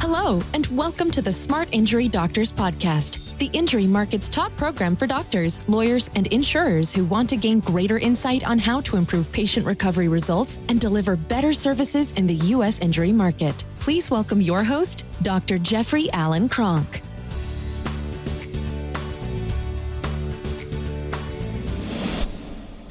Hello, and welcome to the Smart Injury Doctors Podcast, the injury market's top program for doctors, lawyers, and insurers who want to gain greater insight on how to improve patient recovery results and deliver better services in the U.S. injury market. Please welcome your host, Dr. Jeffrey Allen Cronk.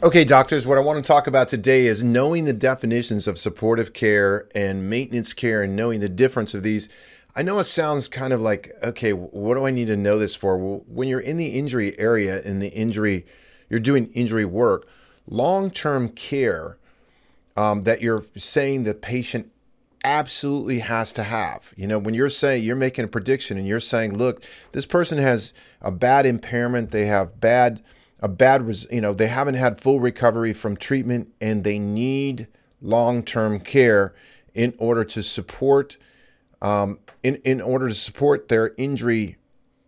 Okay, doctors, what I want to talk about today is knowing the definitions of supportive care and maintenance care and knowing the difference of these. I know it sounds kind of like, okay, what do I need to know this for? Well, when you're in the injury area, in the injury, you're doing injury work, long term care um, that you're saying the patient absolutely has to have. You know, when you're saying you're making a prediction and you're saying, look, this person has a bad impairment, they have bad a bad, res- you know, they haven't had full recovery from treatment and they need long term care in order to support, um, in, in order to support their injury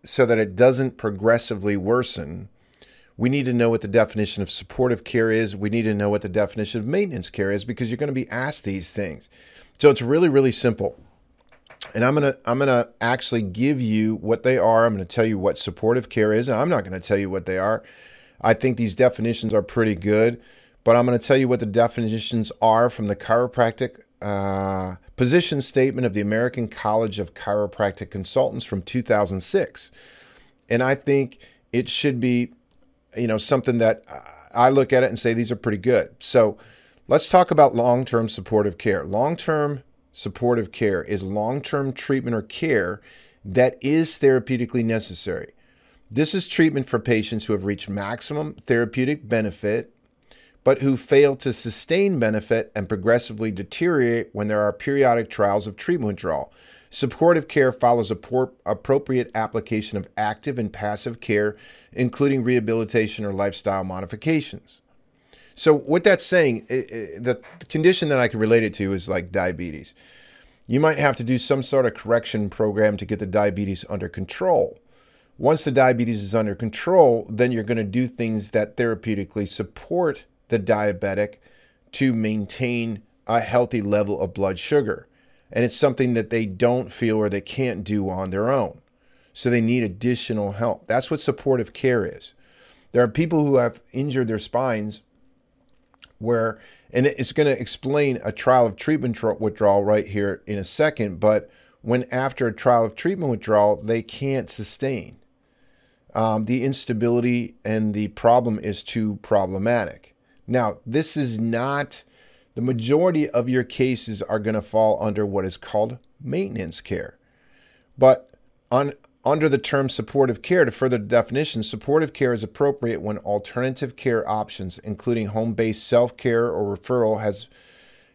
so that it doesn't progressively worsen. We need to know what the definition of supportive care is. We need to know what the definition of maintenance care is because you're going to be asked these things. So it's really, really simple. And I'm gonna I'm gonna actually give you what they are. I'm gonna tell you what supportive care is, and I'm not gonna tell you what they are. I think these definitions are pretty good, but I'm going to tell you what the definitions are from the chiropractic uh, position statement of the American College of Chiropractic Consultants from 2006. And I think it should be, you know, something that I look at it and say these are pretty good. So let's talk about long term supportive care. Long term supportive care is long term treatment or care that is therapeutically necessary. This is treatment for patients who have reached maximum therapeutic benefit, but who fail to sustain benefit and progressively deteriorate when there are periodic trials of treatment withdrawal. Supportive care follows appropriate application of active and passive care, including rehabilitation or lifestyle modifications. So, what that's saying, the condition that I can relate it to is like diabetes. You might have to do some sort of correction program to get the diabetes under control. Once the diabetes is under control, then you're going to do things that therapeutically support the diabetic to maintain a healthy level of blood sugar. And it's something that they don't feel or they can't do on their own. So they need additional help. That's what supportive care is. There are people who have injured their spines where, and it's going to explain a trial of treatment withdrawal right here in a second, but when after a trial of treatment withdrawal, they can't sustain um, the instability and the problem is too problematic. Now, this is not the majority of your cases are going to fall under what is called maintenance care. But on under the term supportive care, to further definition, supportive care is appropriate when alternative care options, including home-based self-care or referral, has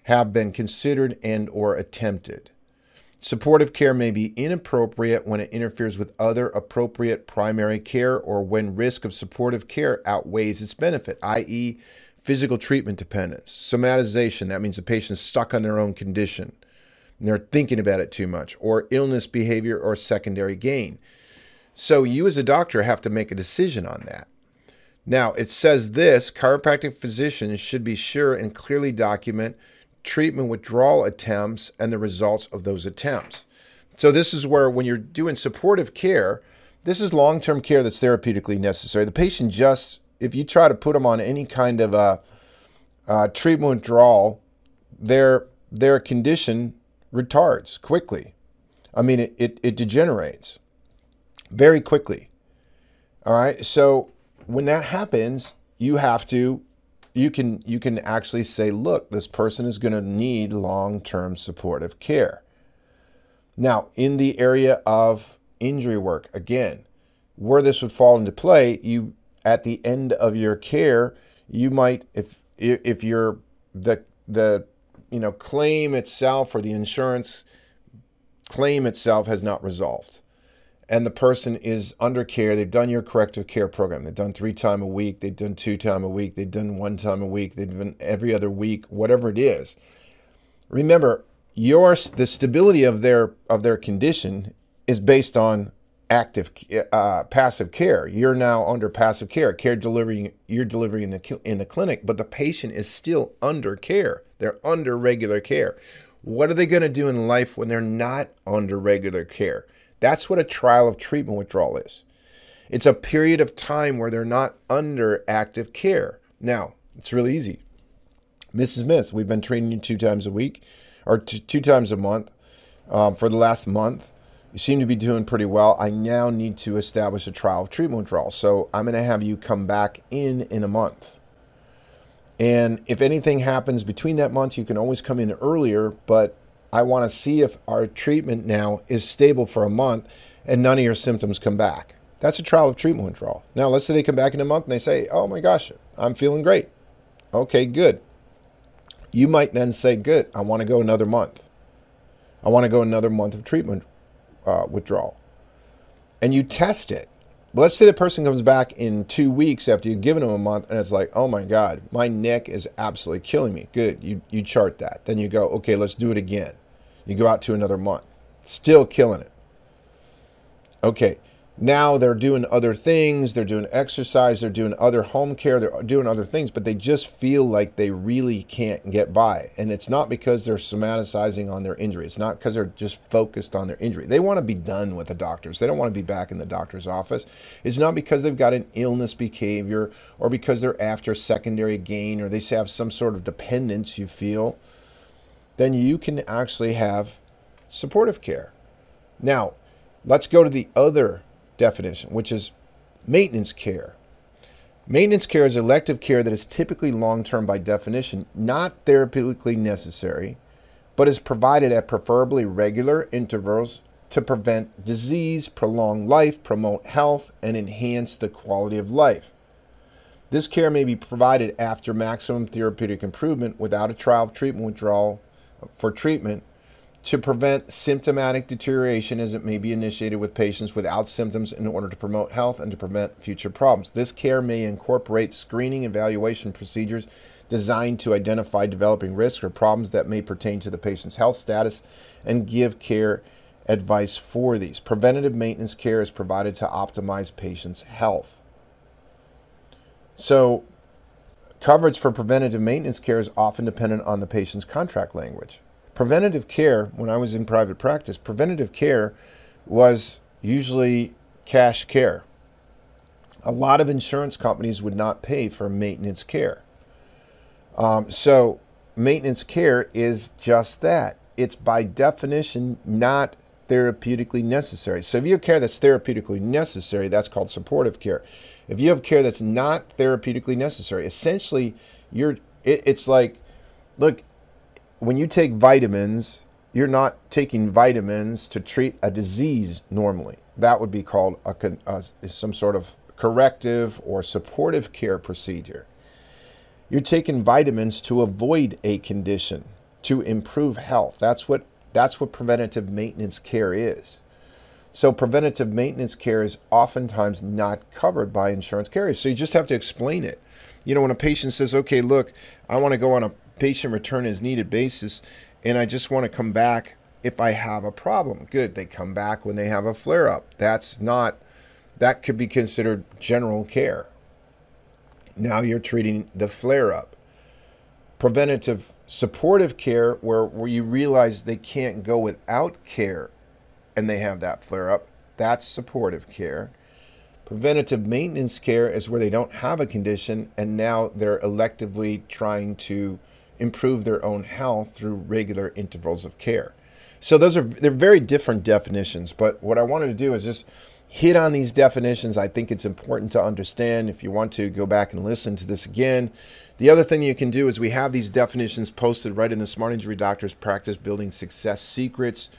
have been considered and or attempted. Supportive care may be inappropriate when it interferes with other appropriate primary care or when risk of supportive care outweighs its benefit, i.e., physical treatment dependence. Somatization, that means the patient's stuck on their own condition they're thinking about it too much, or illness behavior or secondary gain. So you as a doctor have to make a decision on that. Now, it says this chiropractic physicians should be sure and clearly document treatment withdrawal attempts and the results of those attempts. So, this is where when you're doing supportive care, this is long term care that's therapeutically necessary. The patient just, if you try to put them on any kind of a, a treatment withdrawal, their, their condition retards quickly. I mean, it, it, it degenerates very quickly. All right. So, when that happens, you have to you can you can actually say, look, this person is going to need long-term supportive care. Now, in the area of injury work, again, where this would fall into play, you at the end of your care, you might if if you're the the you know claim itself or the insurance claim itself has not resolved and the person is under care. They've done your corrective care program. They've done three time a week. They've done two time a week. They've done one time a week. They've done every other week, whatever it is. Remember, your the stability of their of their condition is based on active uh, passive care. You're now under passive care, care delivering. You're delivering in the in the clinic, but the patient is still under care. They're under regular care. What are they going to do in life when they're not under regular care? That's what a trial of treatment withdrawal is. It's a period of time where they're not under active care. Now, it's really easy. Mrs. Smith, we've been treating you two times a week or t- two times a month um, for the last month. You seem to be doing pretty well. I now need to establish a trial of treatment withdrawal. So I'm going to have you come back in in a month. And if anything happens between that month, you can always come in earlier, but I want to see if our treatment now is stable for a month and none of your symptoms come back. That's a trial of treatment withdrawal. Now, let's say they come back in a month and they say, oh my gosh, I'm feeling great. Okay, good. You might then say, good, I want to go another month. I want to go another month of treatment uh, withdrawal. And you test it. Let's say the person comes back in two weeks after you've given them a month and it's like, oh my God, my neck is absolutely killing me. Good. You, you chart that. Then you go, okay, let's do it again. You go out to another month. Still killing it. Okay now they're doing other things they're doing exercise they're doing other home care they're doing other things but they just feel like they really can't get by. And it's not because they're somaticizing on their injury. It's not because they're just focused on their injury. They want to be done with the doctors. They don't want to be back in the doctor's office. It's not because they've got an illness behavior or because they're after secondary gain or they have some sort of dependence you feel then you can actually have supportive care. Now let's go to the other definition, which is maintenance care. Maintenance care is elective care that is typically long term by definition, not therapeutically necessary, but is provided at preferably regular intervals to prevent disease, prolong life, promote health, and enhance the quality of life. This care may be provided after maximum therapeutic improvement without a trial of treatment withdrawal for treatment to prevent symptomatic deterioration as it may be initiated with patients without symptoms in order to promote health and to prevent future problems. This care may incorporate screening evaluation procedures designed to identify developing risks or problems that may pertain to the patient's health status and give care advice for these. Preventative maintenance care is provided to optimize patients' health. So, coverage for preventative maintenance care is often dependent on the patient's contract language preventative care, when I was in private practice, preventative care was usually cash care. A lot of insurance companies would not pay for maintenance care. Um, so, maintenance care is just that. It's by definition not therapeutically necessary. So, if you have care that's therapeutically necessary, that's called supportive care. If you have care that's not therapeutically necessary, essentially, you're it, it's like, look, when you take vitamins, you're not taking vitamins to treat a disease normally. That would be called a, a, some sort of corrective or supportive care procedure. You're taking vitamins to avoid a condition, to improve health. That's what that's what preventative maintenance care is. So preventative maintenance care is oftentimes not covered by insurance carriers. So you just have to explain it. You know, when a patient says, "Okay, look, I want to go on a patient return as needed basis, and I just want to come back if I have a problem. Good, they come back when they have a flare up. That's not, that could be considered general care. Now you're treating the flare up. Preventative supportive care, where, where you realize they can't go without care and they have that flare up, that's supportive care. Preventative maintenance care is where they don't have a condition and now they're electively trying to improve their own health through regular intervals of care. So those are they're very different definitions, but what I wanted to do is just hit on these definitions. I think it's important to understand if you want to go back and listen to this again. The other thing you can do is we have these definitions posted right in the Smart Injury Doctors Practice Building Success Secrets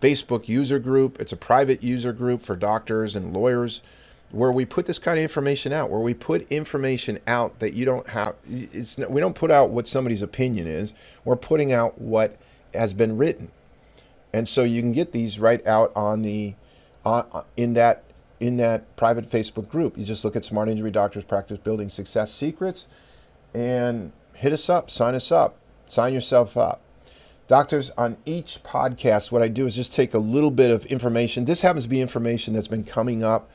Facebook user group. It's a private user group for doctors and lawyers where we put this kind of information out, where we put information out that you don't have. It's we don't put out what somebody's opinion is. We're putting out what has been written, and so you can get these right out on the uh, in that in that private Facebook group. You just look at Smart Injury Doctors Practice Building Success Secrets, and hit us up, sign us up, sign yourself up. Doctors, on each podcast, what I do is just take a little bit of information. This happens to be information that's been coming up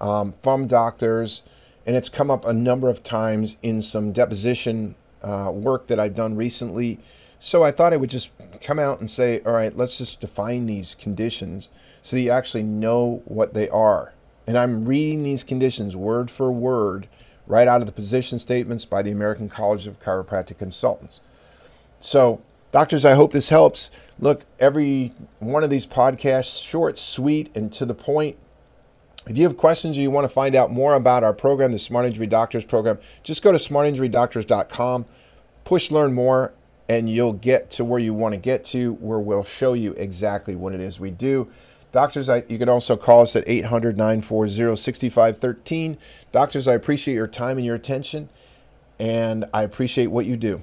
um, from doctors, and it's come up a number of times in some deposition uh, work that I've done recently So I thought I would just come out and say, all right, let's just define these conditions so that you actually know what they are. And I'm reading these conditions word for word right out of the position statements by the American College of Chiropractic Consultants. So, doctors, I hope this helps. Look, every one of these podcasts, short, sweet, and to the point. If you have questions or you want to find out more about our program, the Smart Injury Doctors program, just go to smartinjurydoctors.com, push learn more, and you'll get to where you want to get to, where we'll show you exactly what it is we do. Doctors, I, you can also call us at 800 940 6513. Doctors, I appreciate your time and your attention, and I appreciate what you do.